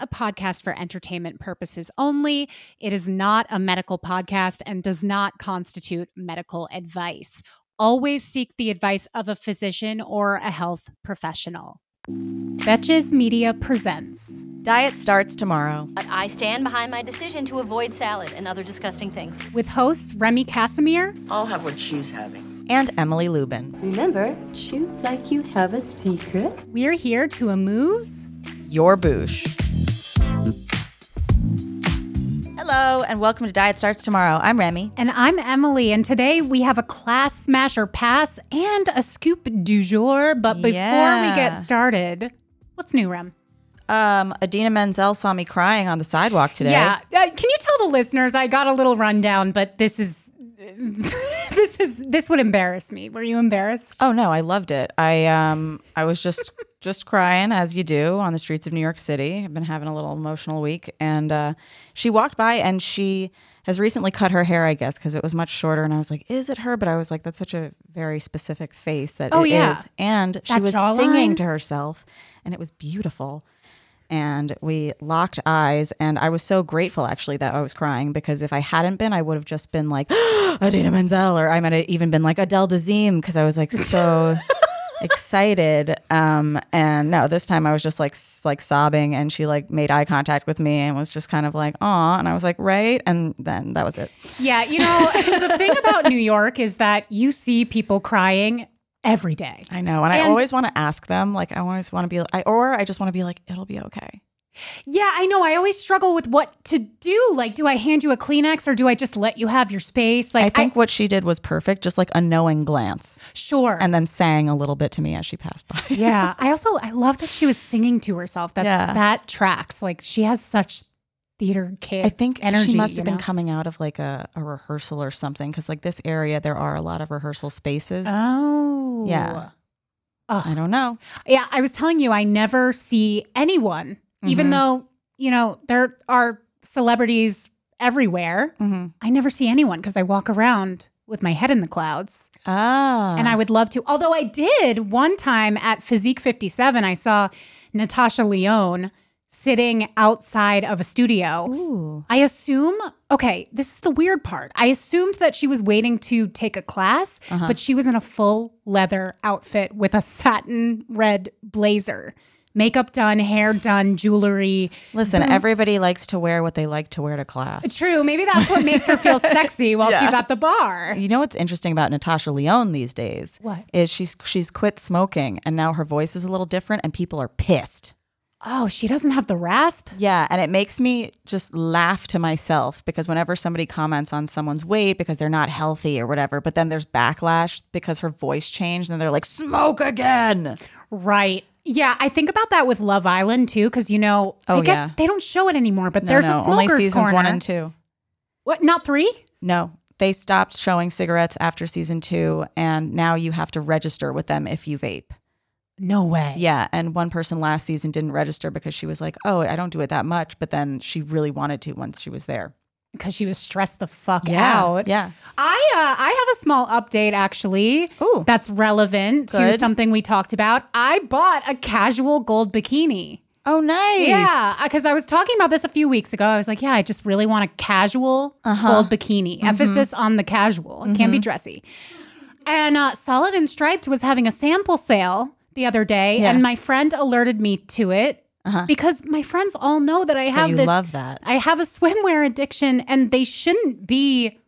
a podcast for entertainment purposes only. It is not a medical podcast and does not constitute medical advice. Always seek the advice of a physician or a health professional. Betches Media presents Diet starts tomorrow. But I stand behind my decision to avoid salad and other disgusting things. with hosts Remy Casimir, I'll have what she's having. And Emily Lubin. Remember, chew like you have a secret. we're here to amuse. Your boosh. Hello, and welcome to Diet Starts Tomorrow. I'm Remy. And I'm Emily, and today we have a class smash or pass and a scoop du jour. But before we get started, what's new, Rem? Um, Idina Menzel saw me crying on the sidewalk today. Yeah. Uh, can you tell the listeners I got a little rundown, but this is this is this would embarrass me. Were you embarrassed? Oh no, I loved it. I um I was just just crying as you do on the streets of New York City. I've been having a little emotional week and uh she walked by and she has recently cut her hair, I guess, because it was much shorter and I was like, "Is it her?" But I was like, that's such a very specific face that Oh, it yeah. is. And she was jawline. singing to herself and it was beautiful. And we locked eyes, and I was so grateful actually that I was crying because if I hadn't been, I would have just been like Idina Menzel, or I might have even been like Adele Dazeem because I was like so excited. Um, and no, this time I was just like like sobbing, and she like made eye contact with me and was just kind of like, "Aw," and I was like, "Right," and then that was it. Yeah, you know, the thing about New York is that you see people crying every day. I know, and, I always want to ask them, like, I always want to be, I, or I just want to be like, "It'll be okay." Yeah, I know. I always struggle with what to do. Like, do I hand you a Kleenex or do I just let you have your space? Like, I think what she did was perfect, just like a knowing glance, sure. and then sang a little bit to me as she passed by. yeah, I also I love that she was singing to herself. That's Yeah. that tracks. Like, she has such theater kid. I think energy. she must have been know? coming out of like a, a rehearsal or something because like this area there are a lot of rehearsal spaces. Oh, Yeah. Ugh. I don't know. Yeah, I was telling you, I never see anyone, even Mhm. though, you know, there are celebrities everywhere. Mm-hmm. I never see anyone because I walk around with my head in the clouds. Ah, And I would love to. Although I did one time at Physique 57, I saw Natasha Lyonne sitting outside of a studio. Ooh. I assume, okay, this is the weird part. I assumed that she was waiting to take a class, Uh-huh. but she was in a full leather outfit with a satin red blazer. Makeup done, hair done, jewelry. Listen, boots. everybody likes to wear what they like to wear to class. True. Maybe that's what makes her feel sexy while Yeah. she's at the bar. You know what's interesting about Natasha Lyonne these days? What? Is she's she's quit smoking and now her voice is a little different and people are pissed. Oh, she doesn't have the rasp? Yeah, and it makes me just laugh to myself because whenever somebody comments on someone's weight because they're not healthy or whatever, but then there's backlash because her voice changed and they're like, smoke again. Right. Yeah, I think about that with Love Island too, because you know, I Oh, guess yeah. they don't show it anymore. But No, there's no, a smokers only seasons corner. one and two. What? Not three? No, they stopped showing cigarettes after season two, and now you have to register with them if you vape. No way. Yeah, and one person last season didn't register because she was like, "Oh, I don't do it that much," but then she really wanted to once she was there. Because she was stressed the fuck Yeah, out. yeah. I uh, I have a small update actually. Ooh. that's relevant to something we talked about. I bought a casual gold bikini. Oh, nice. Yeah, because I was talking about this a few weeks ago. I was like, yeah, I just really want a casual Uh-huh. gold bikini. Mm-hmm. Emphasis on the casual. It can't be dressy. And uh, Solid and Striped was having a sample sale the other day, Yeah. and my friend alerted me to it Uh-huh. because my friends all know that I have you this. love that. I have a swimwear addiction, and they shouldn't be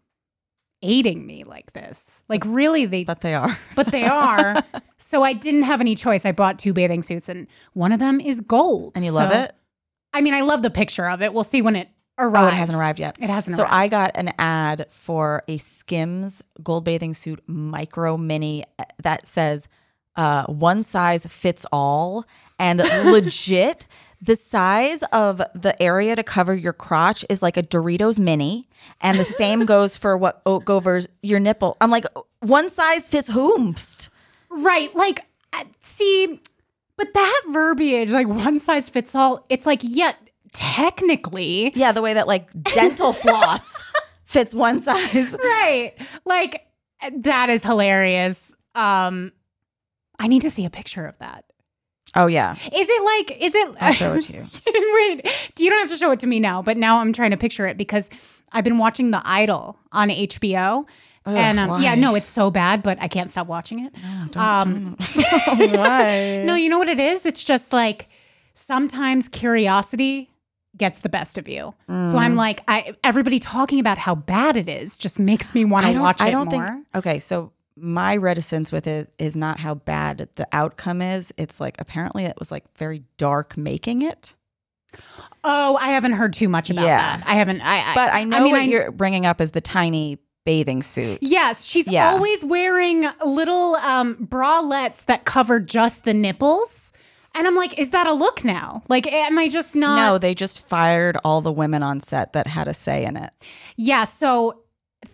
aiding me like this. Like, really, they But they are. but they are. so I didn't have any choice. I bought two bathing suits, and one of them is gold. And you love it? I mean, I love the picture of it. We'll see when it arrives. Oh, it hasn't arrived yet. It hasn't So arrived. I got an ad for a Skims gold bathing suit micro mini uh, that says uh, one size fits all. And legit, the size of the area to cover your crotch is like a Doritos mini. And the same goes for what covers your nipple. I'm like, one size fits whomst. Right. Like, uh, see, but that verbiage, like one size fits all, it's like, yeah, technically. Yeah, the way that like dental floss fits one size. Right. Like, that is hilarious. Um, I need to see a picture of that. Oh, yeah. Is it like, is it? I'll show it to you. Wait, you don't have to show it to me now, but now I'm trying to picture it because I've been watching The Idol on HBO. and um, yeah, no, it's so bad, but I can't stop watching it. um, Why? no, you know what it is? It's just like sometimes curiosity gets the best of you. So Mm. I'm like, I everybody talking about how bad it is just makes me want to watch it I don't more. think. Okay, so my reticence with it is not how bad the outcome is. It's like apparently it was like very dark making it. oh, I haven't heard too much about Yeah. that. I haven't. I, I But I know I mean, what I- you're bringing up is the tiny bathing suit. Yes, she's Yeah. always wearing little um, bralettes that cover just the nipples. And I'm like, is that a look now? Like, am I just not? No, they just fired all the women on set that had a say in it. Yeah. So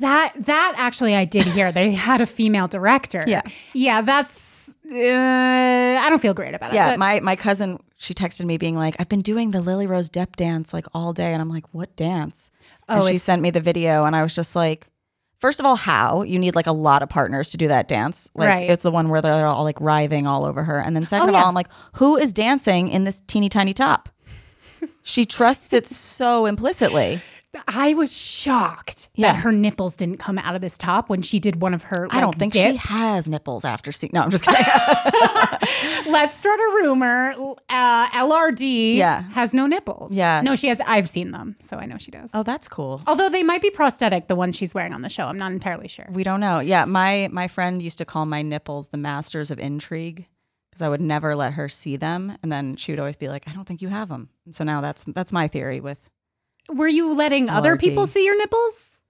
that that actually I did hear they had a female director. Yeah. Yeah. That's uh, I don't feel great about it. Yeah, but- my my cousin she texted me being like, "I've been doing the Lily Rose Depp dance like all day," and I'm like, "What dance?" and Oh, she it's- sent me the video, and I was just like, first of all, how you need like a lot of partners to do that dance? Like Right. it's the one where they're all like writhing all over her, and then second Oh, of yeah. all, I'm like, who is dancing in this teeny tiny top? she trusts it so implicitly. I was shocked Yeah. that her nipples didn't come out of this top when she did one of her. I don't like, think she has nipples after seeing. No, I'm just kidding. Let's start a rumor. Uh, LRD Yeah. has no nipples. Yeah. No, she has. I've seen them, so I know she does. oh, that's cool. Although they might be prosthetic, the one she's wearing on the show. I'm not entirely sure. We don't know. Yeah, my my friend used to call my nipples the masters of intrigue because I would never let her see them, and then she would always be like, "I don't think you have them." And so now that's that's my theory with Were you letting other people see your nipples?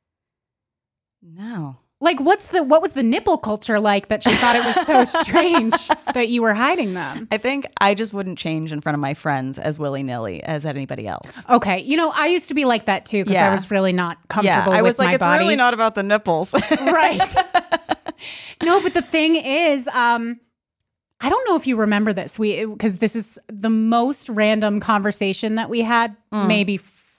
no. Like, what's the what was the nipple culture like that she thought it was so strange that you were hiding them? I think I just wouldn't change in front of my friends as willy nilly as anybody else. Okay, you know, I used to be like that too because I was really not comfortable yeah, I was like, it's body. really not about the nipples. right. no, but the thing is, um, I don't know if you remember this. We because this is the most random conversation that we had Mm. maybe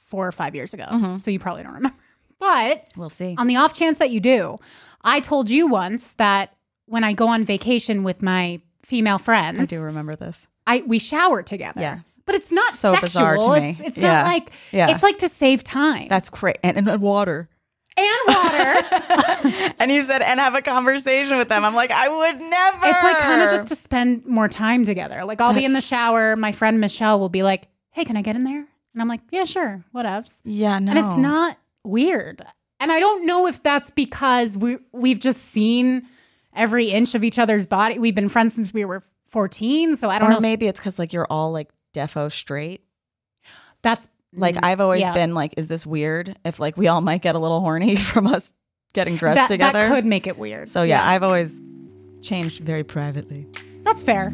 four or five years ago. Mm-hmm. So you probably don't remember. But we'll see. on the off chance that you do, I told you once that when I go on vacation with my female friends, I do remember this. I we shower together. Yeah. But it's not So sexual. bizarre to me. It's it's Yeah. not like Yeah. it's like to save time. That's great. And, and water. and water. And you said, and have a conversation with them. I'm like, I would never. It's like kind of just to spend more time together. Like I'll be in the shower, my friend Michelle will be like, "Hey, can I get in there?" And I'm like, "Yeah, sure, whatevs." Yeah, no. And it's not weird. And I don't know if that's because we we've just seen every inch of each other's body. We've been friends since we were 14, so I don't Or know. if maybe it's because like you're all like defo straight. that's Like I've always Mm, yeah. been like, is this weird? If like we all might get a little horny from us getting dressed that, together. that could make it weird. so yeah, I've always changed very privately. that's fair.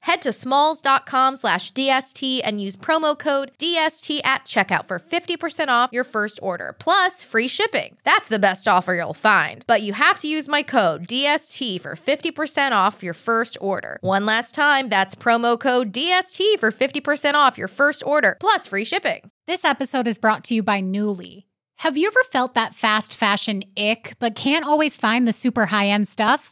Head to smalls.com slash DST and use promo code DST at checkout for 50% off your first order, plus free shipping. That's the best offer you'll find. But you have to use my code DST for 50% off your first order. One last time, that's promo code DST for 50% off your first order, plus free shipping. This episode is brought to you by Nuuly. Have you ever felt that fast fashion ick, but can't always find the super high end stuff?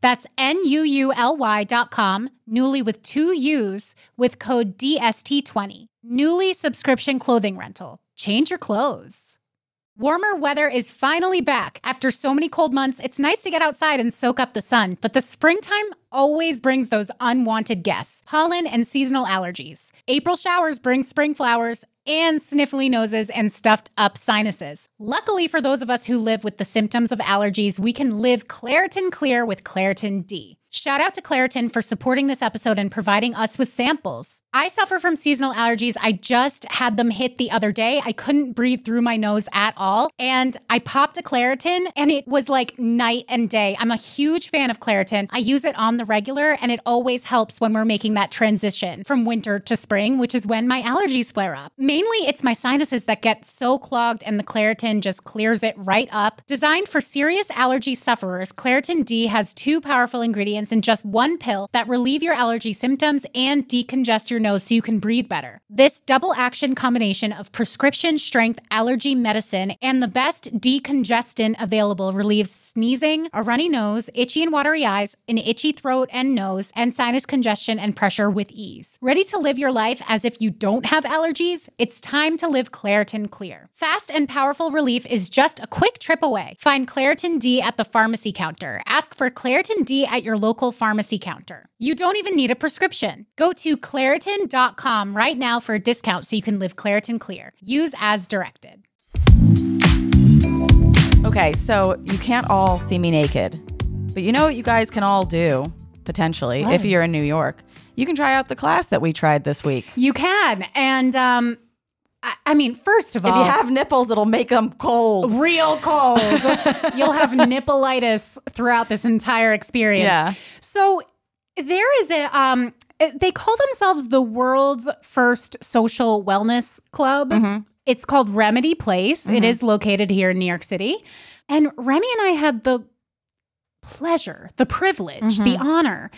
That's N-U-U-L-Y dot com, Nuuly with two U's with code DST20. Nuuly subscription clothing rental. Change your clothes. Warmer weather is finally back. After so many cold months, it's nice to get outside and soak up the sun, but the springtime always brings those unwanted guests pollen and seasonal allergies. April showers bring spring flowers and sniffly noses and stuffed up sinuses. Luckily, for those of us who live with the symptoms of allergies, we can live Claritin Clear with Claritin D. Shout out to Claritin for supporting this episode and providing us with samples. I suffer from seasonal allergies. I just had them hit the other day. I couldn't breathe through my nose at all. And I popped a Claritin and it was like night and day. I'm a huge fan of Claritin. I use it on the regular and it always helps when we're making that transition from winter to spring, which is when my allergies flare up. Mainly, it's my sinuses that get so clogged and the Claritin just clears it right up. Designed for serious allergy sufferers, Claritin D has two powerful ingredients in just one pill that relieve your allergy symptoms and decongest your nose so you can breathe better. This double action combination of prescription strength allergy medicine and the best decongestant available relieves sneezing, a runny nose, itchy and watery eyes, an itchy throat and nose, and sinus congestion and pressure with ease. Ready to live your life as if you don't have allergies? It's time to live Claritin Clear. Fast and powerful relief is just a quick trip away. Find Claritin D at the pharmacy counter. Ask for Claritin D at your local pharmacy counter. You don't even need a prescription. Go to Claritin.com right now for a discount so you can live Claritin Clear. Use as directed. Okay, so you can't all see me naked, but you know what you guys can all do potentially if you're in New York. You can try out the class that we tried this week. You can. And um, I, I mean, first of all, If you have nipples, it'll make them cold. real cold. You'll have nippleitis throughout this entire experience. Yeah. So there is a um Uh, they call themselves the world's first social wellness club. Mm-hmm. It's called Remedy Place. It mm-hmm. is located here in New York City. And Remy and I had the pleasure, the privilege, the mm-hmm. honor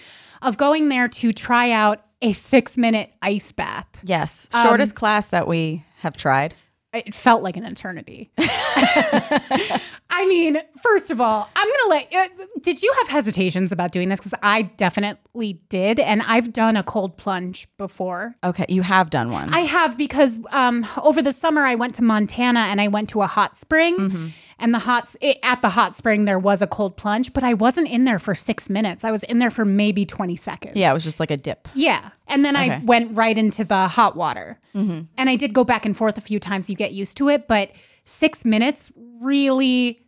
of going there to try out a 6-minute ice bath. Yes, Um, shortest class that we have tried. It felt like an eternity. I mean, first of all, I'm going to let uh, Did you have hesitations about doing this? Because I definitely did. And I've done a cold plunge before. Okay, you have done one. I have because um, over the summer I went to Montana and I went to a hot spring. Mm-hmm. And the hot it, at the hot spring there was a cold plunge, but I wasn't in there for six minutes. I was in there for maybe 20 seconds. yeah, it was just like a dip. Yeah. And then I Okay. Mm-hmm. went right into the hot water. And I did go back and forth a few times. You get used to it. But six minutes really,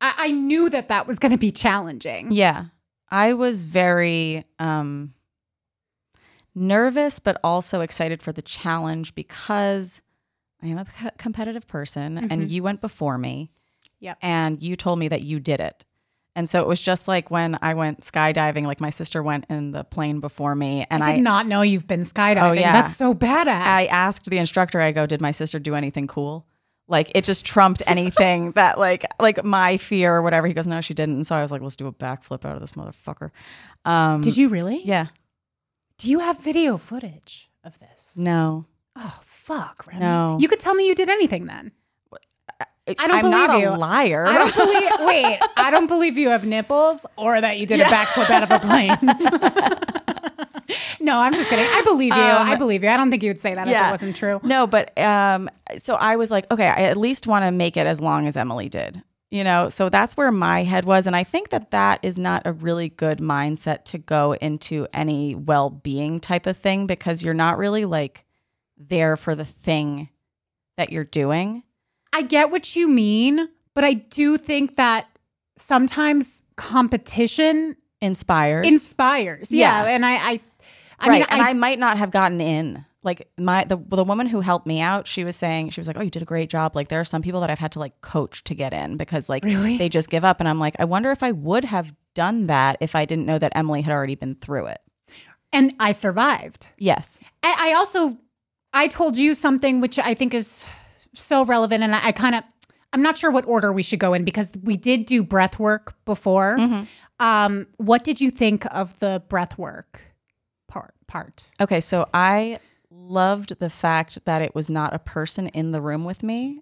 I, I knew that that was going to be challenging. Yeah. I was very um nervous but also excited for the challenge because I am a c- competitive person and you went before me. Yep. And you told me that you did it. And so it was just like when I went skydiving, like my sister went in the plane before me and I I did not know you've been skydiving. Oh, yeah. That's so badass. I asked the instructor, I go, did my sister do anything cool? Like it just trumped anything that like like my fear or whatever. He goes, no, she didn't. And so I was like, let's do a backflip out of this motherfucker. Um, Did you really? Yeah. Do you have video footage of this? No. Oh fuck, Remy. No. You could tell me you did anything then. I don't I'm not believe a liar. I don't believe. Wait, I don't believe you have nipples or that you did a backflip out of a plane. no, I'm just kidding. I believe you. I believe you. I don't think you would say that if it wasn't true. No, but um, so I was like, okay, I at least want to make it as long as Emily did. You know, so that's where my head was, and I think that that is not a really good mindset to go into any well-being type of thing because you're not really like there for the thing that you're doing. I get what you mean, but I do think that sometimes competition Inspires, inspires. Yeah, Yeah. and I, I, I right? mean, and I, I might not have gotten in. Like my the the woman who helped me out, she was saying she was like, "Oh, you did a great job." Like there are some people that I've had to like coach to get in because like Really? they just give up, and I'm like, I wonder if I would have done that if I didn't know that Emily had already been through it. and I survived. Yes, I, I also I told you something which I think is so relevant, and I, I kind of I'm not sure what order we should go in because we did do breath work before. Um, what did you think of the breath work part? Part. Okay, so I loved the fact that it was not a person in the room with me.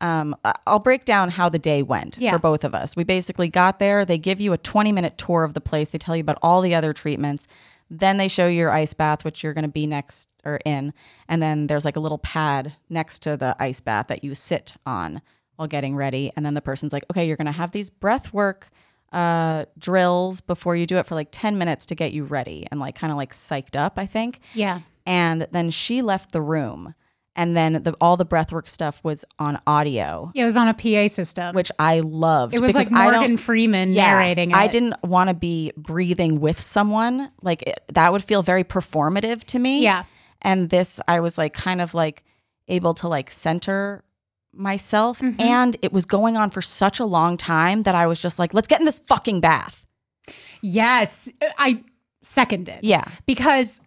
Um, I'll break down how the day went Yeah. for both of us. We basically got there. They give you a 20 minute tour of the place. They tell you about all the other treatments. Then they show you your ice bath, which you're going to be next or in. And then there's like a little pad next to the ice bath that you sit on while getting ready. And then the person's like, okay, you're going to have these breath work uh, drills before you do it for like 10 minutes to get you ready and like kind of like psyched up, I think. Yeah. And then she left the room. And then the, all the breathwork stuff was on audio, Yeah, it was on a PA system. which I loved. it was because like Morgan Freeman Yeah, narrating it. I didn't want to be breathing with someone. Like it, that would feel very performative to me. Yeah. And this, I was like kind of like able to like center myself. Mm-hmm. And it was going on for such a long time that I was just like, let's get in this fucking bath. Yes, I seconded. Yeah. because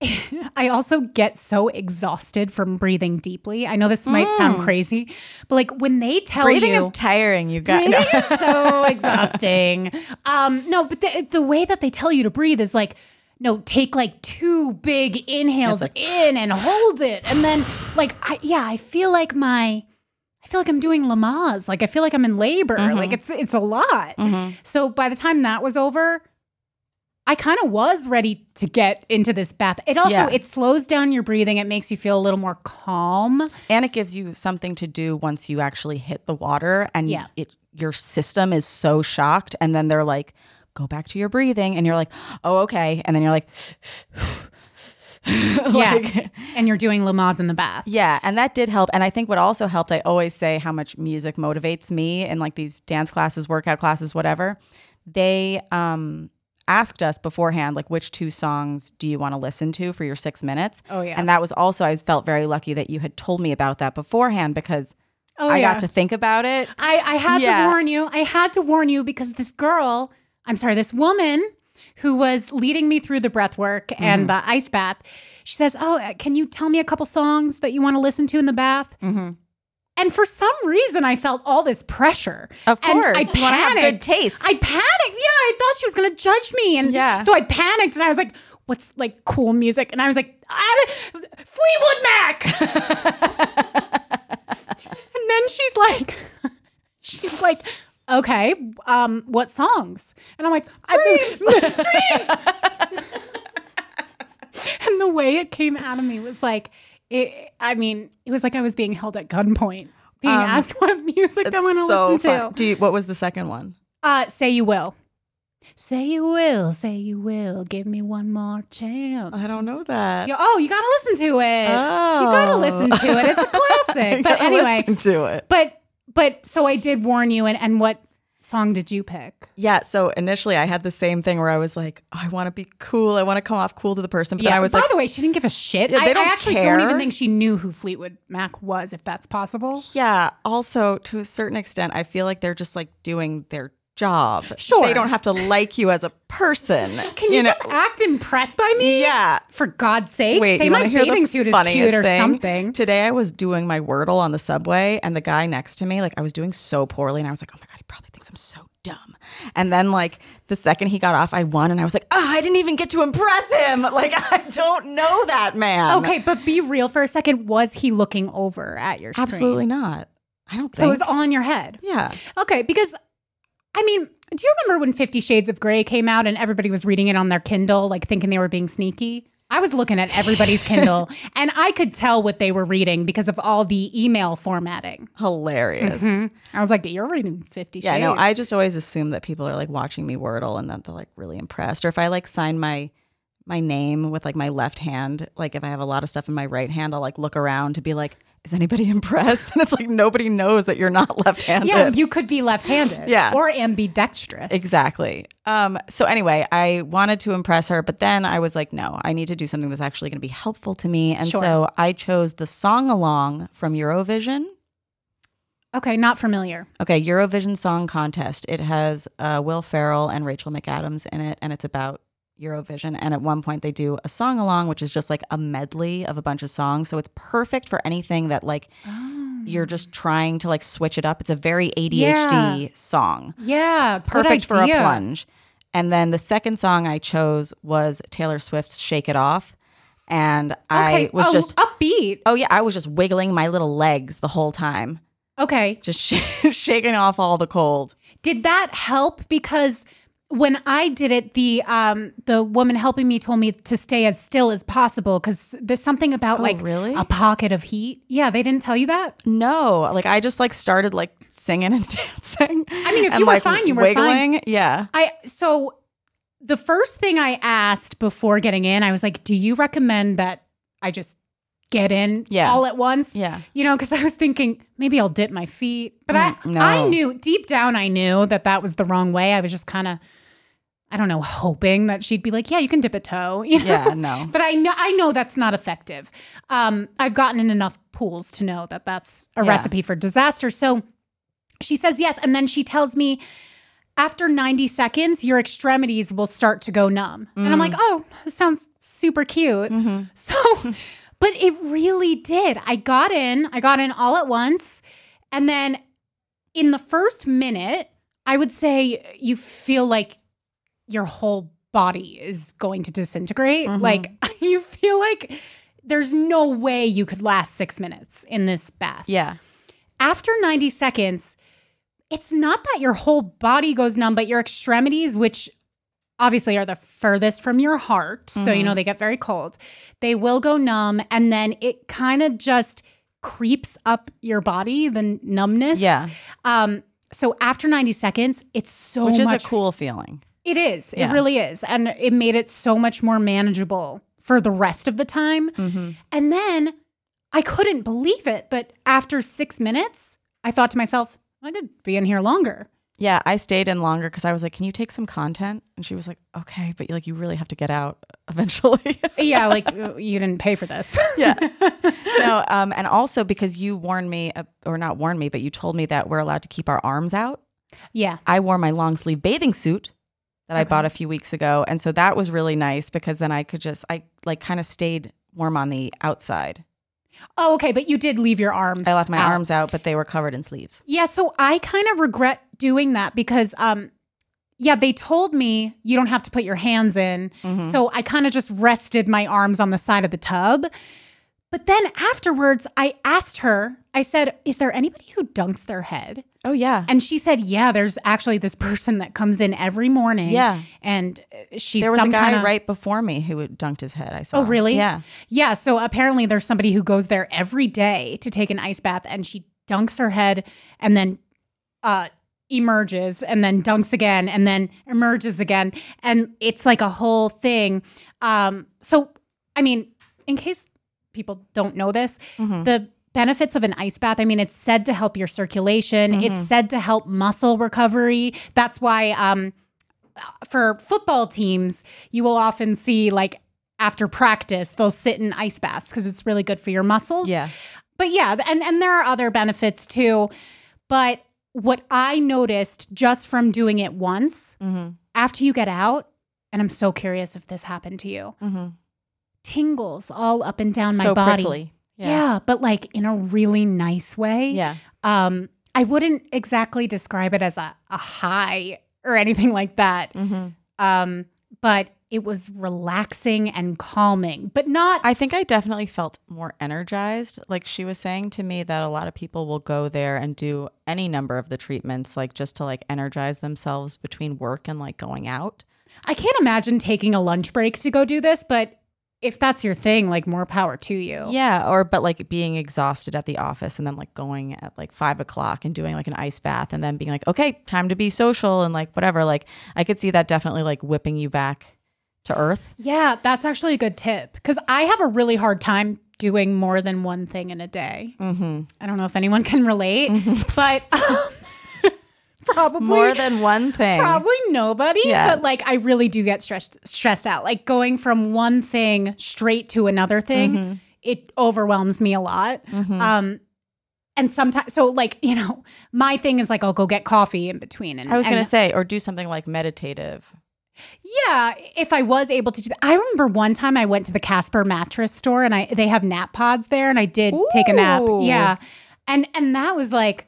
I also get so exhausted from breathing deeply. I know this might sound crazy, but like when they tell Breathing you is tiring. You got breathing is so exhausting. Um, no, but the, the way that they tell you to breathe is like, no, take like two big inhales like- in and hold it, and then like, I, yeah, I feel like my. I feel like I'm doing Lamaze. Like I feel like I'm in labor. Mm-hmm. Like it's it's a lot. So by the time that was over, I kind of was ready to get into this bath. It also Yeah. it slows down your breathing. It makes you feel a little more calm. and it gives you something to do once you actually hit the water and Yeah. it your system is so shocked and then they're like go back to your breathing and you're like oh okay and then you're like yeah, and you're doing Lamaze in the bath. yeah and that did help and i think what also helped i always say how much music motivates me in like these dance classes workout classes whatever they um asked us beforehand like which two songs do you want to listen to for your six minutes Oh, yeah. and that was also i felt very lucky that you had told me about that beforehand because Oh, i yeah. got to think about it I, I had Yeah. to warn you. I had to warn you because this girl, I'm sorry, this woman who was leading me through the breath work Mm-hmm. and the ice bath, she says, Oh, uh, can you tell me a couple songs that you want to listen to in the bath? Mm-hmm. And for some reason, I felt all this pressure. Of And course. I You wanna have good panicked. taste. I panicked. Yeah, I thought she was going to judge me. And Yeah. so I panicked and I was like, What's like cool music? And I was like, "Ah, Fleetwood Mac. and then she's like, she's like, okay, um, what songs? And I'm like, dreams, dreams. and the way it came out of me was like, it, I mean, it was like I was being held at gunpoint, being asked what music I want to listen to. Do you, what was the second one? Uh, say you will. Say you will, say you will. Give me one more chance. I don't know that. You- oh, you gotta listen to it. You gotta Oh. listen to it. It's a classic. but anyway, listen to it. but but so I did warn you. And and what song did you pick? Yeah. So initially, I had the same thing where I was like, oh, I want to be cool. I want to come off cool to the person. But then I was like By like, the way, she didn't give a shit. Yeah, I, they I don't actually don't even think she knew who Fleetwood Mac was, if that's possible. yeah. Also, to a certain extent, I feel like they're just like doing their job. Sure. They don't have to like you as a person. Can you, know? just act impressed by me? Yeah. For God's sake, Wait, say you my bathing suit is cute or thing? something. Today I was doing my Wordle on the subway, and the guy next to me, like I was doing so poorly, and I was like, oh my god, he probably thinks I'm so dumb. And then like the second he got off, I won, and I was like, oh, I didn't even get to impress him. Like I don't know that man. Okay, but be real for a second. Was he looking over at your screen? absolutely not. I don't think. So it was all in your head. yeah. Okay, because I mean, do you remember when Fifty Shades of Grey came out and everybody was reading it on their Kindle, like thinking they were being sneaky? I was looking at everybody's Kindle and I could tell what they were reading because of all the email formatting. Hilarious. Mm-hmm. I was like, you're reading Fifty Yeah, Shades. no, I just always assume that people are like watching me Wordle and that they're like really impressed. Or if I like sign my my name with like my left hand, like if I have a lot of stuff in my right hand, I'll like look around to be like, is anybody impressed? And it's like nobody knows that you're not left-handed. Yeah, you could be left-handed. Yeah. Or ambidextrous. Exactly. Um, so anyway, I wanted to impress her, but then I was like, no, I need to do something that's actually going to be helpful to me. And Sure. so I chose the song along from Eurovision. Okay, not familiar. Okay, Eurovision Song Contest. It has uh, Will Ferrell and Rachel McAdams in it, and it's about Eurovision. And at one point, they do a song along, which is just like a medley of a bunch of songs. So it's perfect for anything that like oh. you're just trying to like switch it up. It's a very ADHD Yeah. song, Yeah, perfect for a plunge. And then the second song I chose was Taylor Swift's "Shake It Off," and I was oh, just upbeat. oh yeah, I was just wiggling my little legs the whole time, Okay. just sh- shaking off all the cold. Did that help? Because when I did it, the um the woman helping me told me to stay as still as possible because there's something about Oh, like really? a pocket of heat. Yeah, they didn't tell you that. No, like I just like started like singing and dancing. I mean, if and, you were like, fine, you were wiggling. fine. Yeah. I so the first thing I asked before getting in, I was like, "Do you recommend that I just get in Yeah. all at once?" Yeah. You know, because I was thinking maybe I'll dip my feet, but Mm, I no. I knew deep down I knew that that was the wrong way. I was just kind of I don't know, hoping that she'd be like, "Yeah, you can dip a toe." You know? Yeah, no. But I know I know that's not effective. Um, I've gotten in enough pools to know that that's a Yeah. recipe for disaster. So she says yes, and then she tells me after 90 seconds, your extremities will start to go numb. And I'm like, oh, this sounds super cute. So, but it really did. I got in, I got in all at once. And then in the first minute, I would say you feel like your whole body is going to disintegrate. Mm-hmm. Like you feel like there's no way you could last six minutes in this bath Yeah. after 90 seconds, it's not that your whole body goes numb, but your extremities, which obviously are the furthest from your heart, so you Mm-hmm. know they get very cold, they will go numb. And then it kind of just creeps up your body, the numbness. Yeah. Um, so after 90 seconds, it's so Which is much a cool feeling. it is. Yeah. It really is. And it made it so much more manageable for the rest of the time. Mm-hmm. And then I couldn't believe it. But after six minutes, I thought to myself, I could be in here longer. Yeah, I stayed in longer because I was like, "Can you take some content?" And she was like, "Okay, but like you really have to get out eventually." Yeah, like you didn't pay for this. yeah. no, um, and also because you warned me, uh, or not warned me, but you told me that we're allowed to keep our arms out. yeah. I wore my long sleeve bathing suit that I bought a few weeks ago, and so that was really nice because then I could just I like kind of stayed warm on the outside. Oh, okay. But you did leave your arms. I left my out. arms out, but they were covered in sleeves. Yeah, so I kind of regret doing that because um yeah, they told me you don't have to put your hands in. Mm-hmm. So I kind of just rested my arms on the side of the tub. But then afterwards, I asked her, I said, Is there anybody who dunks their head? Oh yeah, And she said, Yeah, there's actually this person that comes in every morning. Yeah. And uh, she's there was some a guy kinda- right before me who dunked his head. I saw. Oh, really? Yeah. Yeah. So apparently there's somebody who goes there every day to take an ice bath and she dunks her head and then uh emerges and then dunks again and then emerges again. And it's like a whole thing. Um, so I mean, in case people don't know this, Mm-hmm. the benefits of an ice bath, I mean, it's said to help your circulation, Mm-hmm. it's said to help muscle recovery. That's why um for football teams, you will often see like after practice, they'll sit in ice baths because it's really good for your muscles. Yeah. But yeah, and and there are other benefits too. But what I noticed just from doing it once, Mm-hmm. after you get out, and I'm so curious if this happened to you, Mm-hmm. tingles all up and down my body. prickly. Yeah. but like in a really nice way. Yeah. Um, I wouldn't exactly describe it as a, a high or anything like that. Mm-hmm. Um, but it was relaxing and calming, but not I think I definitely felt more energized. Like she was saying to me that a lot of people will go there and do any number of the treatments, like just to like energize themselves between work and like going out. I can't imagine taking a lunch break to go do this, but if that's your thing, like more power to you. Yeah. Or, but like being exhausted at the office and then like going at like five o'clock and doing like an ice bath and then being like, okay, time to be social and like whatever. Like I could see that definitely like whipping you back to earth. Yeah, that's actually a good tip because I have a really hard time doing more than one thing in a day. Mm-hmm. I don't know if anyone can relate, but um, probably More than one thing. probably nobody. Yeah. But like, I really do get stressed stressed out. Like going from one thing straight to another thing, Mm-hmm. it overwhelms me a lot. Um, and sometimes, so like you know, my thing is like I'll go get coffee in between. And I was going to say, or do something like meditative. Yeah, if I was able to do that. I remember one time I went to the Casper mattress store and I they have nap pods there and I did take a nap. Yeah. And and that was like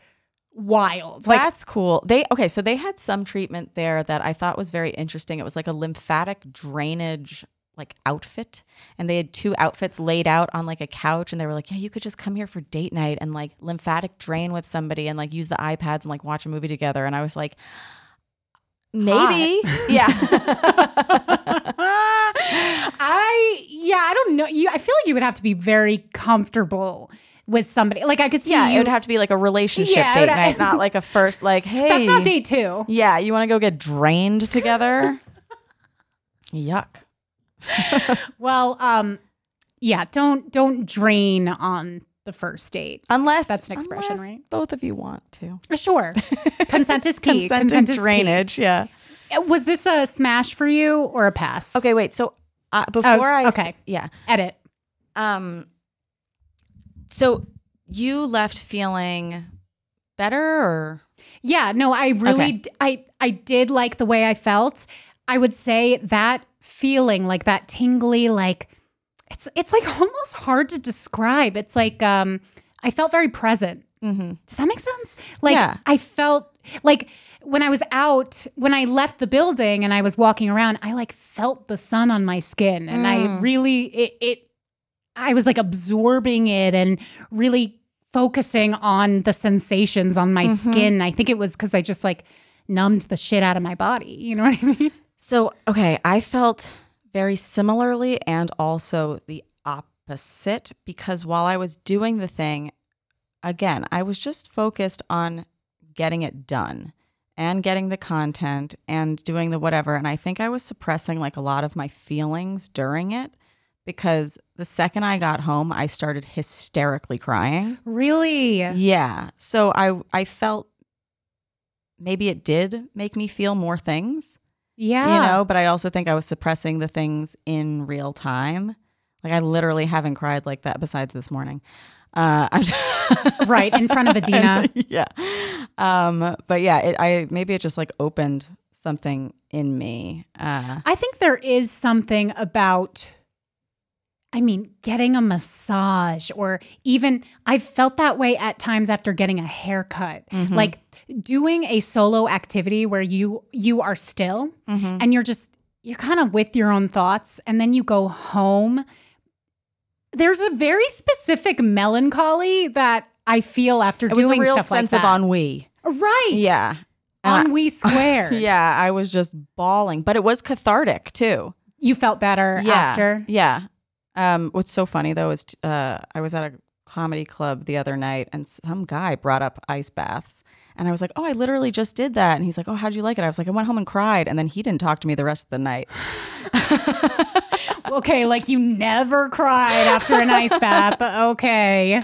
wild. Like That's cool. They okay, so they had some treatment there that I thought was very interesting. It was like a lymphatic drainage like outfit and they had two outfits laid out on like a couch and they were like, "Yeah, you could just come here for date night and like lymphatic drain with somebody and like use the iPads and like watch a movie together." And I was like, "Maybe." Yeah. I yeah, I don't know. You I feel like you would have to be very comfortable with somebody. Like I could see yeah, you it would have to be like a relationship Yeah, date night, not like a first like, "Hey." That's not date two. Yeah, you want to go get drained together? Yuck. Well, um yeah, don't don't drain on the first date. Unless That's an expression, right? Both of you want to. Sure. Consent is key. Consent, Consent is key. drainage. Yeah. Uh, Was this a smash for you or a pass? Okay, wait. So uh, before s- I s- okay. yeah. Edit. Um. So you left feeling better, or Yeah, no, I really Okay. I I did like the way I felt. I would say that feeling like that tingly like it's it's like almost hard to describe. It's like um I felt very present. mm-hmm. Does that make sense? Like Yeah. I felt like when I was out, when I left the building and I was walking around, I like felt the sun on my skin and I Mm. really it it I was like absorbing it and really focusing on the sensations on my Mhm. skin. I think it was cuz I just like numbed the shit out of my body, you know what I mean? so okay, I felt very similarly and also the opposite because while I was doing the thing, again, I was just focused on getting it done and getting the content and doing the whatever. And I think I was suppressing like a lot of my feelings during it because the second I got home, I started hysterically crying. Really? Yeah. So I I felt maybe it did make me feel more things, Yeah. you know, but I also think I was suppressing the things in real time. Like I literally haven't cried like that besides this morning. Uh, I'm Right, in front of Idina. yeah. Um, but yeah, it, I maybe it just like opened something in me. Uh, I think there is something about, I mean, getting a massage or even I've felt that way at times after getting a haircut. Like doing a solo activity where you you are still mhm. and you're just you're kind of with your own thoughts and then you go home. There's a very specific melancholy that I feel after It was doing a real stuff sense like of that. ennui. right. Yeah. Ennui squared. yeah, I was just bawling, but it was cathartic too. You felt better yeah, after. Yeah. Um, what's so funny though is uh, I was at a comedy club the other night, and some guy brought up ice baths, and I was like, "Oh, I literally just did that." And he's like, "Oh, how'd you like it?" I was like, "I went home and cried," and then he didn't talk to me the rest of the night. Okay, like you never cried after an ice bath, okay.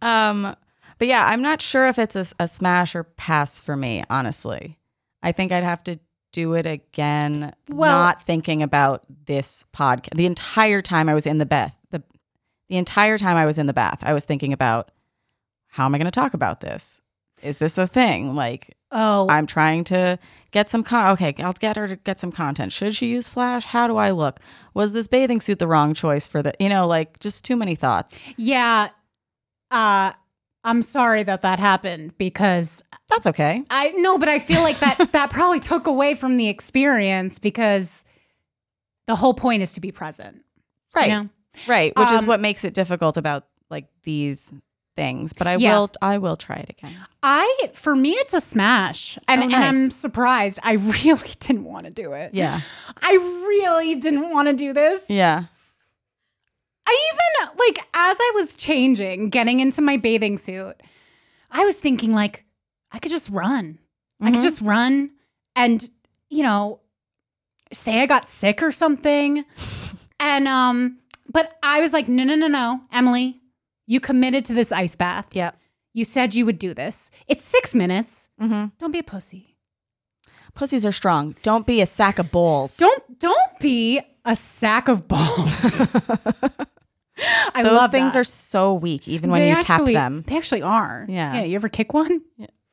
Um, but yeah, I'm not sure if it's a, a smash or pass for me. Honestly, I think I'd have to do it again. Well- not thinking about this podcast the entire time I was in the bath. The the entire time I was in the bath, I was thinking about how am I going to talk about this. Is this a thing? Like, Oh, I'm trying to get some con. Okay, I'll get her to get some content. Should she use Flash? How do I look? Was this bathing suit the wrong choice for the? You know, like just too many thoughts. yeah. Uh, I'm sorry that that happened because That's okay. I no, but I feel like that that probably took away from the experience because the whole point is to be present. Right, You know? right. Which is Um, what makes it difficult about like these things. But I Yeah. will, I will try it again. I for me it's a smash. And, Oh, and. I'm surprised. I really didn't want to do it. Yeah, I really didn't want to do this. yeah. I even like as I was changing, getting into my bathing suit, I was thinking like I could just run. I could Mhm. just run and you know say I got sick or something. and um but I was like no no no no, Emily, you committed to this ice bath. Yeah. You said you would do this. It's 6 minutes. Mm-hmm. Don't be a pussy. Pussies are strong. Don't be a sack of balls. Don't don't be a sack of balls. I Those love things that. are so weak, even when They you actually- tap them. They actually are. Yeah. Yeah. You ever kick one?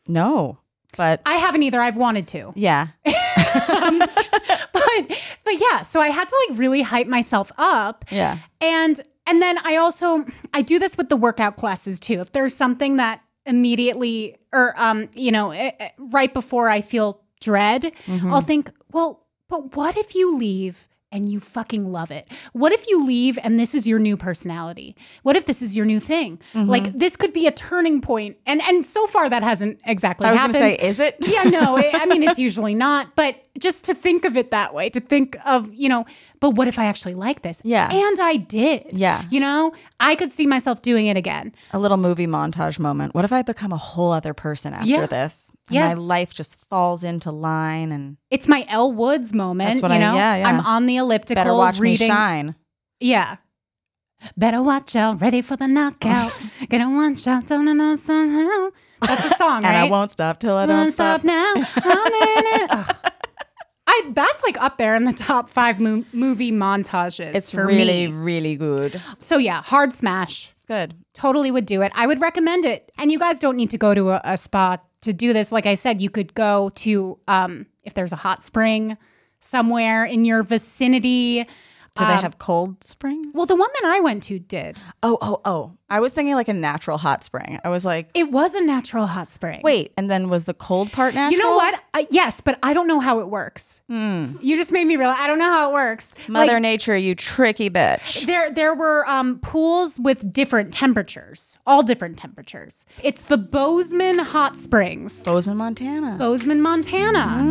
No, but I haven't either. I've wanted to. yeah, Um, but but yeah, so I had to like really hype myself up. yeah. And and then I also I do this with the workout classes too. If there's something that immediately or um you know eh, eh, right before I feel dread, Mm-hmm. I'll think, well, but what if you leave and you fucking love it? What if you leave and this is your new personality? What if this is your new thing? Mm-hmm. Like this could be a turning point. And and so far that hasn't exactly I was happened. gonna say, is it? yeah, no, it, I mean it's usually not, but just to think of it that way, to think of, you know, but what if I actually like this? Yeah. And I did. Yeah. You know, I could see myself doing it again. a little movie montage moment. What if I become a whole other person after Yeah. this? And Yeah. my life just falls into line and It's my Elle Woods moment. That's what you I- know, yeah, yeah. I'm on the elliptical better watch reading. me shine. Yeah. Better watch out, ready for the knockout. Gonna watch out, don't know somehow. That's the song, And right? I won't stop till I don't Won't stop. now. I'm in it. Ugh. I that's like up there in the top five mo- movie montages. It's really, me. really good. So yeah, hard smash. Good. Totally would do it. I would recommend it. And you guys don't need to go to a, a spa to do this. Like I said, you could go to um, if there's a hot spring somewhere in your vicinity. Do they Um, have cold springs? Well, the one that I went to did. oh, oh, oh. I was thinking like a natural hot spring. I was like, It was a natural hot spring. wait, and then was the cold part natural? You know what? Uh, yes, but I don't know how it works. You just made me realize I don't know how it works. Mother Nature, you tricky bitch. there, there were um, pools with different temperatures, all different temperatures. It's the Bozeman Hot Springs, Bozeman, Montana. Bozeman, Montana.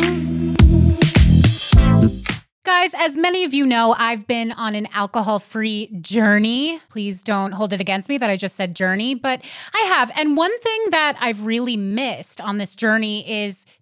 Guys, as many of you know, I've been on an alcohol free journey. Please don't hold it against me that I just said journey, but I have. And one thing that I've really missed on this journey is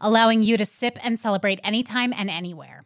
allowing you to sip and celebrate anytime and anywhere.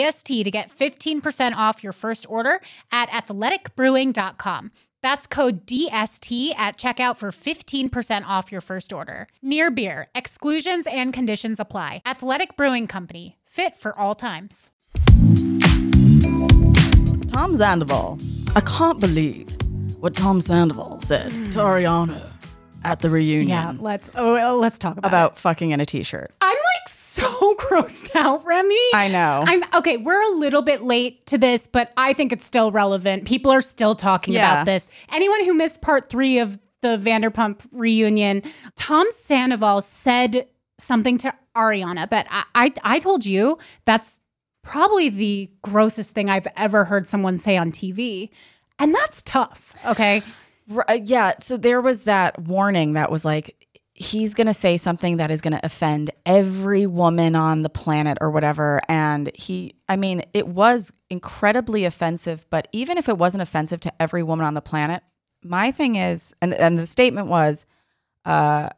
DST to get 15% off your first order at athleticbrewing.com. That's code DST at checkout for 15% off your first order. Near Beer, exclusions and conditions apply. Athletic Brewing Company, fit for all times. Tom Sandoval. I can't believe what Tom Sandoval said to hmm. Ariana at the reunion Yeah, let's oh, let's talk about about fucking in a t-shirt. I'm like so grossed out, Remy. I know. I'm okay. We're a little bit late to this, but I think it's still relevant. People are still talking Yeah. about this. Anyone who missed part three of the Vanderpump reunion, Tom Sandoval said something to Ariana but I, I, I told you that's probably the grossest thing I've ever heard someone say on TV. And that's tough. Okay. Uh, yeah. So there was that warning that was like, he's going to say something that is going to offend every woman on the planet or whatever. And he, I mean, it was incredibly offensive, but even if it wasn't offensive to every woman on the planet, my thing is, and, and the statement was, uh,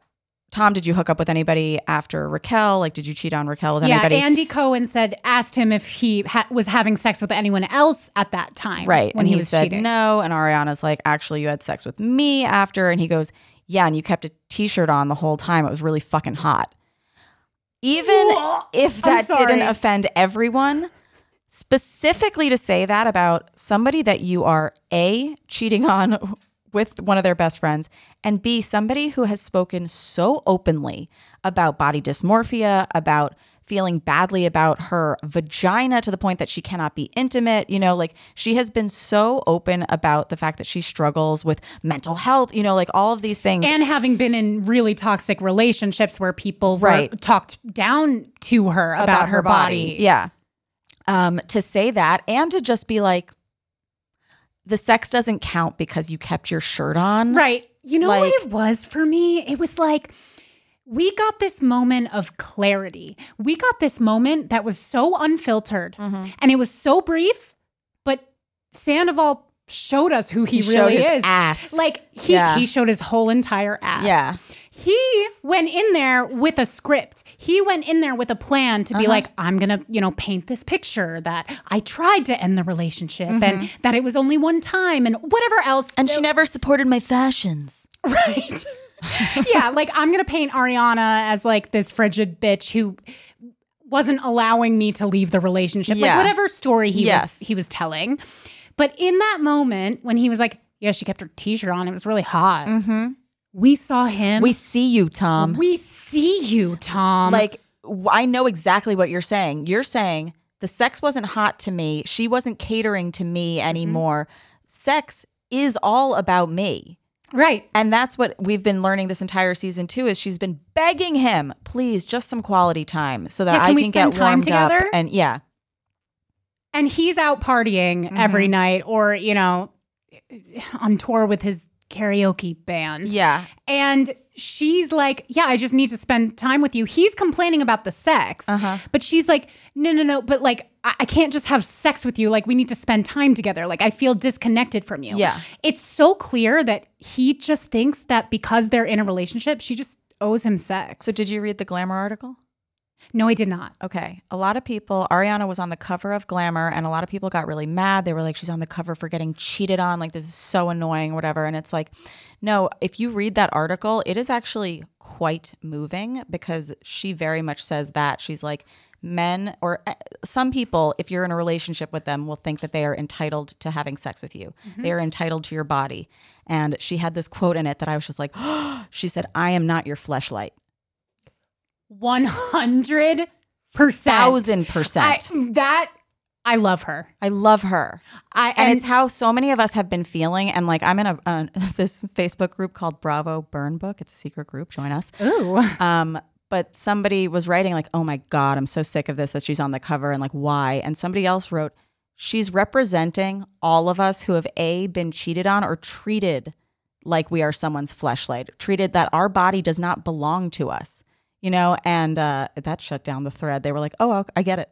Tom, did you hook up with anybody after Raquel? Like, did you cheat on Raquel with Yeah. anybody? Andy Cohen said, asked him if he ha- was having sex with anyone else at that time. Right. When and he, he, was said cheating. no. And Ariana's like, actually, you had sex with me after. And he goes, yeah. And you kept a t shirt on the whole time. It was really fucking hot. Even if that didn't offend everyone, specifically to say that about somebody that you are A, cheating on with one of their best friends, and B, somebody who has spoken so openly about body dysmorphia, about feeling badly about her vagina to the point that she cannot be intimate. You know, like she has been so open about the fact that she struggles with mental health, you know, like all of these things. and having been in really toxic relationships where people were- Right. talked down to her about, her, body. Yeah. Um, to say that and to just be like, the sex doesn't count because you kept your shirt on. Right. You know Like- what it was for me? It was like we got this moment of clarity. We got this moment that was so unfiltered Mm-hmm. and it was so brief, but Sandoval showed us who he, He showed really his is. ass. Like he Yeah. he showed his whole entire ass. Yeah. He went in there with a script. He went in there with a plan to be Uh-huh. like, I'm going to, you know, paint this picture that I tried to end the relationship and that it was only one time and whatever else. Mm-hmm. And she never supported my fashions. Right. yeah, like I'm gonna paint Ariana as like this frigid bitch who wasn't allowing me to leave the relationship. Yeah. Like whatever story he Yes. was he was telling. But in that moment when he was like, Yeah, she kept her t-shirt on, it was really hot. Mm-hmm. We saw him. We see you, Tom. we see you, Tom. like, I know exactly what you're saying. You're saying the sex wasn't hot to me. She wasn't catering to me anymore. Sex is all about me. Right. And that's what we've been learning this entire season too. Is she's been begging him, please, just some quality time, so that Yeah, can I can get time warmed up. together? And yeah, And he's out partying every night or, you know, on tour with his karaoke band. yeah, And she's like, Yeah, I just need to spend time with you. He's complaining about the sex, Uh-huh. but she's like, No, no, no, but like, I-, I can't just have sex with you. Like, we need to spend time together. Like, I feel disconnected from you. Yeah. It's so clear that he just thinks that because they're in a relationship, she just owes him sex. So did you read the Glamour article? no, I did not. Okay. A lot of people, Ariana was on the cover of Glamour, and a lot of people got really mad. They were like, she's on the cover for getting cheated on. Like, this is so annoying, whatever. And it's like, no, if you read that article, it is actually quite moving because she very much says that. She's like, men or uh, some people, if you're in a relationship with them, will think that they are entitled to having sex with you. They are entitled to your body. And she had this quote in it that I was just like, she said, I am not your fleshlight. 100%. Thousand percent. that, I love her. I love her. I, and, it's how so many of us have been feeling and like i'm in a uh, this facebook group called bravo burn book it's a secret group join us Ooh. um but somebody was writing like oh my god i'm so sick of this that she's on the cover and like why and somebody else wrote she's representing all of us who have a been cheated on or treated like we are someone's fleshlight treated that our body does not belong to us you know and uh that shut down the thread they were like oh i get it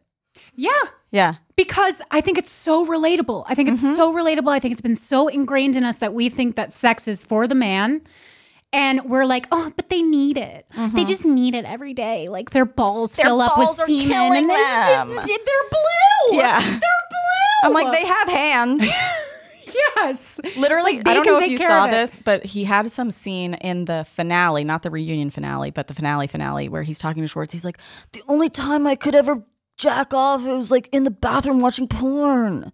Yeah. yeah Because I think it's so relatable. I think it's Mm-hmm. so relatable. I think it's been so ingrained in us that we think that sex is for the man. And we're like, oh, but they need it. They just need it every day. Like their balls Mm-hmm. Their fill up with are semen. killing and it's just, they're blue. Yeah. They're blue. i'm like they have hands yes. Literally, Like, I don't know if you saw this, but he had some scene in the finale, not the reunion finale, but the finale finale, where he's talking to Schwartz. He's like, "The only time I could ever jack off, it was like in the bathroom watching porn."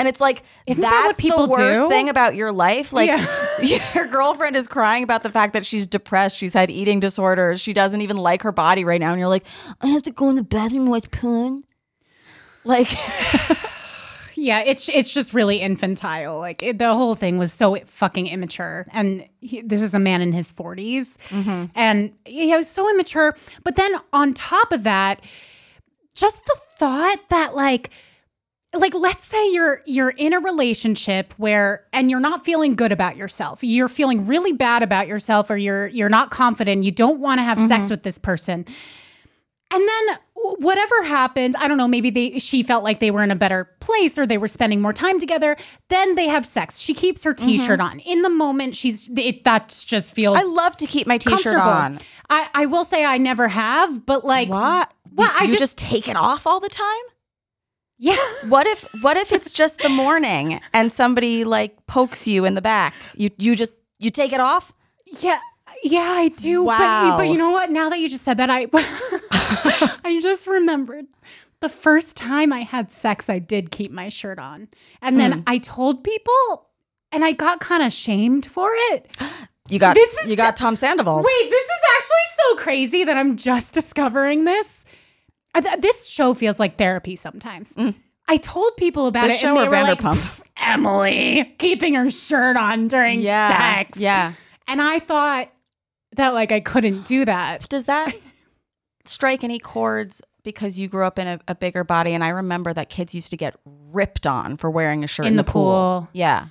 And it's like Isn't that that's what people the worst do? thing about your life. Like Yeah. your girlfriend is crying about the fact that she's depressed, she's had eating disorders, she doesn't even like her body right now, and you're like, "I have to go in the bathroom and watch porn." Like, Yeah, it's it's just really infantile. Like it, the whole thing was so fucking immature. And he, this is a man in his 40s, mm-hmm. and he was so immature. But then on top of that, just the thought that like like let's say you're you're in a relationship where and you're not feeling good about yourself. You're feeling really bad about yourself or you're you're not confident. You don't want to have sex mm-hmm. with this person. And then whatever happens i don't know maybe they she felt like they were in a better place or they were spending more time together then they have sex. She keeps her mm-hmm. t-shirt on. In the moment she's it that just feels I love to keep my t-shirt on. I, I will say I never have, but like What? Well, you, I you just- just take it off all the time? Yeah. What if what if it's just the morning and somebody like pokes you in the back? You you just you take it off? Yeah, yeah, I do. But, Wow. but you know what? Now that you just said that, I I just remembered the first time I had sex, I did keep my shirt on, and then mm. I told people, and I got kind of shamed for it. You got This is you got Tom Sandoval. Wait, this is actually so crazy that I'm just discovering this. I th- this show feels like therapy sometimes. I told people about Mm. This it, show and they were like, Vanderpump? "Pff, "Emily keeping her shirt on during Yeah. sex." Yeah. And I thought that like I couldn't do that. Does that strike any chords because you grew up in a, a bigger body? And I remember that kids used to get ripped on for wearing a shirt in, In the, the pool. pool. Yeah.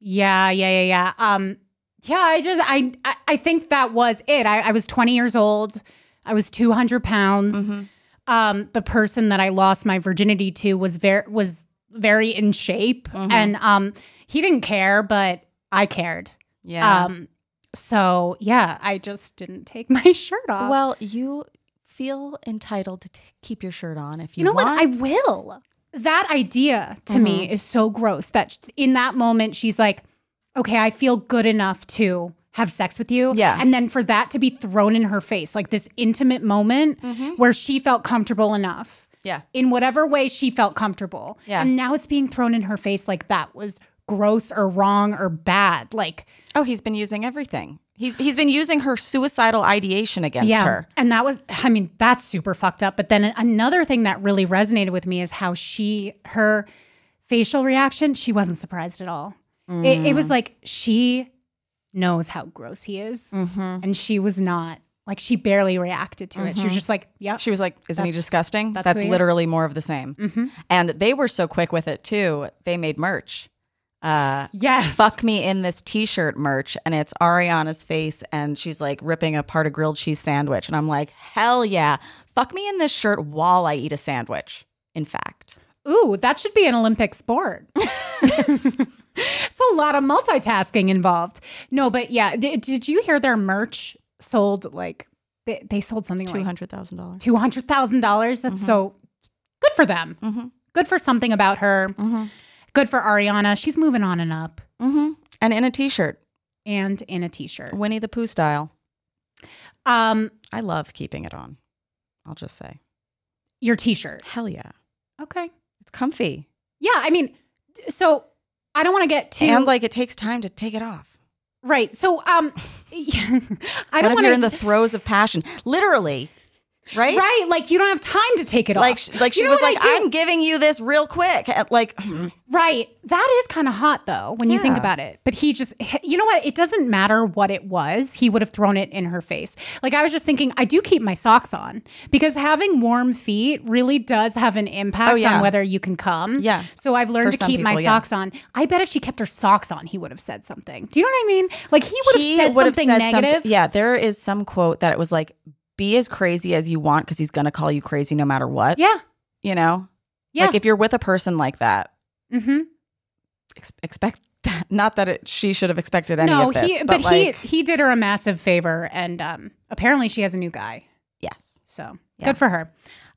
Yeah, yeah, yeah, yeah. Um, yeah, I just I I, I think that was it. I, I was 20 years old. I was 200 pounds. Mm-hmm. Um, the person that I lost my virginity to was very was very in shape, Mm-hmm. and um, he didn't care, but I cared. Yeah. Um, so yeah, I just didn't take my shirt off. well, you feel entitled to t- keep your shirt on if you, You know want. what? I will. That idea to me Mm-hmm. is so gross that in that moment she's like, okay, I feel good enough to have sex with you. Yeah. And then for that to be thrown in her face, like this intimate moment where she felt comfortable enough Mm-hmm. yeah. in whatever way she felt comfortable. Yeah. And now it's being thrown in her face like that was gross or wrong or bad. Like, Oh, he's been using everything. He's he's been using her suicidal ideation against her. And that was, I mean, that's super fucked up. But then another thing that really resonated with me is how she, her facial reaction, she wasn't surprised at all. It, it was like she knows how gross he is. And she was not, like, she barely reacted to it. She was just like, yep. She was like, "Isn't he disgusting?" that's That's, he is. literally more of the same. Mhm. And they were so quick with it too. They made merch. Uh, yes. fuck me in this t-shirt merch and it's Ariana's face and she's like ripping apart a grilled cheese sandwich and I'm like hell yeah fuck me in this shirt while I eat a sandwich in fact Ooh, that should be an Olympic sport. it's a lot of multitasking involved. No, but yeah, did, did you hear their merch sold like they, they sold something like $200,000 two hundred thousand dollars. That's so good for them. Mhm. Good for something about her. Mhm. Good for Ariana. She's moving on and up, mm-hmm. and in a t-shirt and in a t-shirt. Winnie the Pooh style Um, I love keeping it on I'll just say your t-shirt. hell yeah Okay. Comfy Yeah, I mean, so I don't want to get too and like it takes time to take it off right. So um, I don't want you're in the throes of passion literally right Right, like you don't have time to take it like off. like You she know was like? I'm giving you this real quick like Right. That is kind of hot though when you think about it. But he just you know what? It doesn't matter what it was. He would have thrown it in her face. Like I was just thinking I do keep my socks on because having warm feet really does have an impact Oh, yeah. on whether you can come. Yeah. So I've learned For to keep my people, yeah. socks on. I bet if she kept her socks on, he would have said something. Do you know what I mean? Like he would have said something said negative. something. Yeah, there is some quote that it was like, "Be as crazy as you want because he's gonna call you crazy no matter what." Yeah. you know, Yeah. Like if you're with a person like that, Mm-hmm. ex- expect that. Not that it, she should have expected any No, of this, he but, but, like, he he did her a massive favor and um apparently she has a new guy. yes. So Yeah. good for her.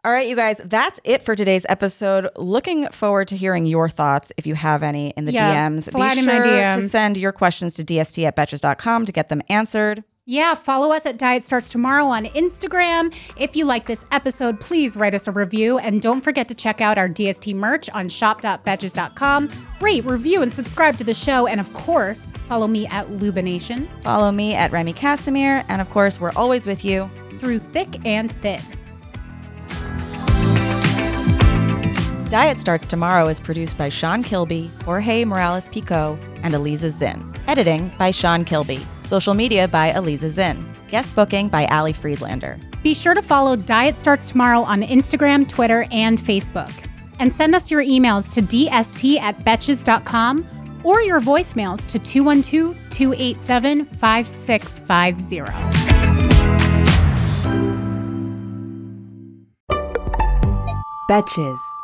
All right, you guys, that's it for today's episode. Looking forward to hearing your thoughts if you have any in the Yeah, DMs. slide Be in my sure to send your questions to dst at betches.com to get them answered. Yeah, follow us at Diet Starts Tomorrow on Instagram. If you like this episode, please write us a review and don't forget to check out our DST merch on shop.betches.com. Rate, review, and subscribe to the show. And of course, follow me at Lubination Follow me at Remy Casimir. And of course, we're always with you. through thick and thin. Diet Starts Tomorrow is produced by Sean Kilby, Jorge Morales Pico, and Eliza Zinn. Editing by Sean Kilby. Social media by Eliza Zinn. Guest booking by Ali Friedlander. Be sure to follow Diet Starts Tomorrow on Instagram, Twitter, and Facebook. And send us your emails to dst at betches.com or your voicemails to 212 287 5650. Betches.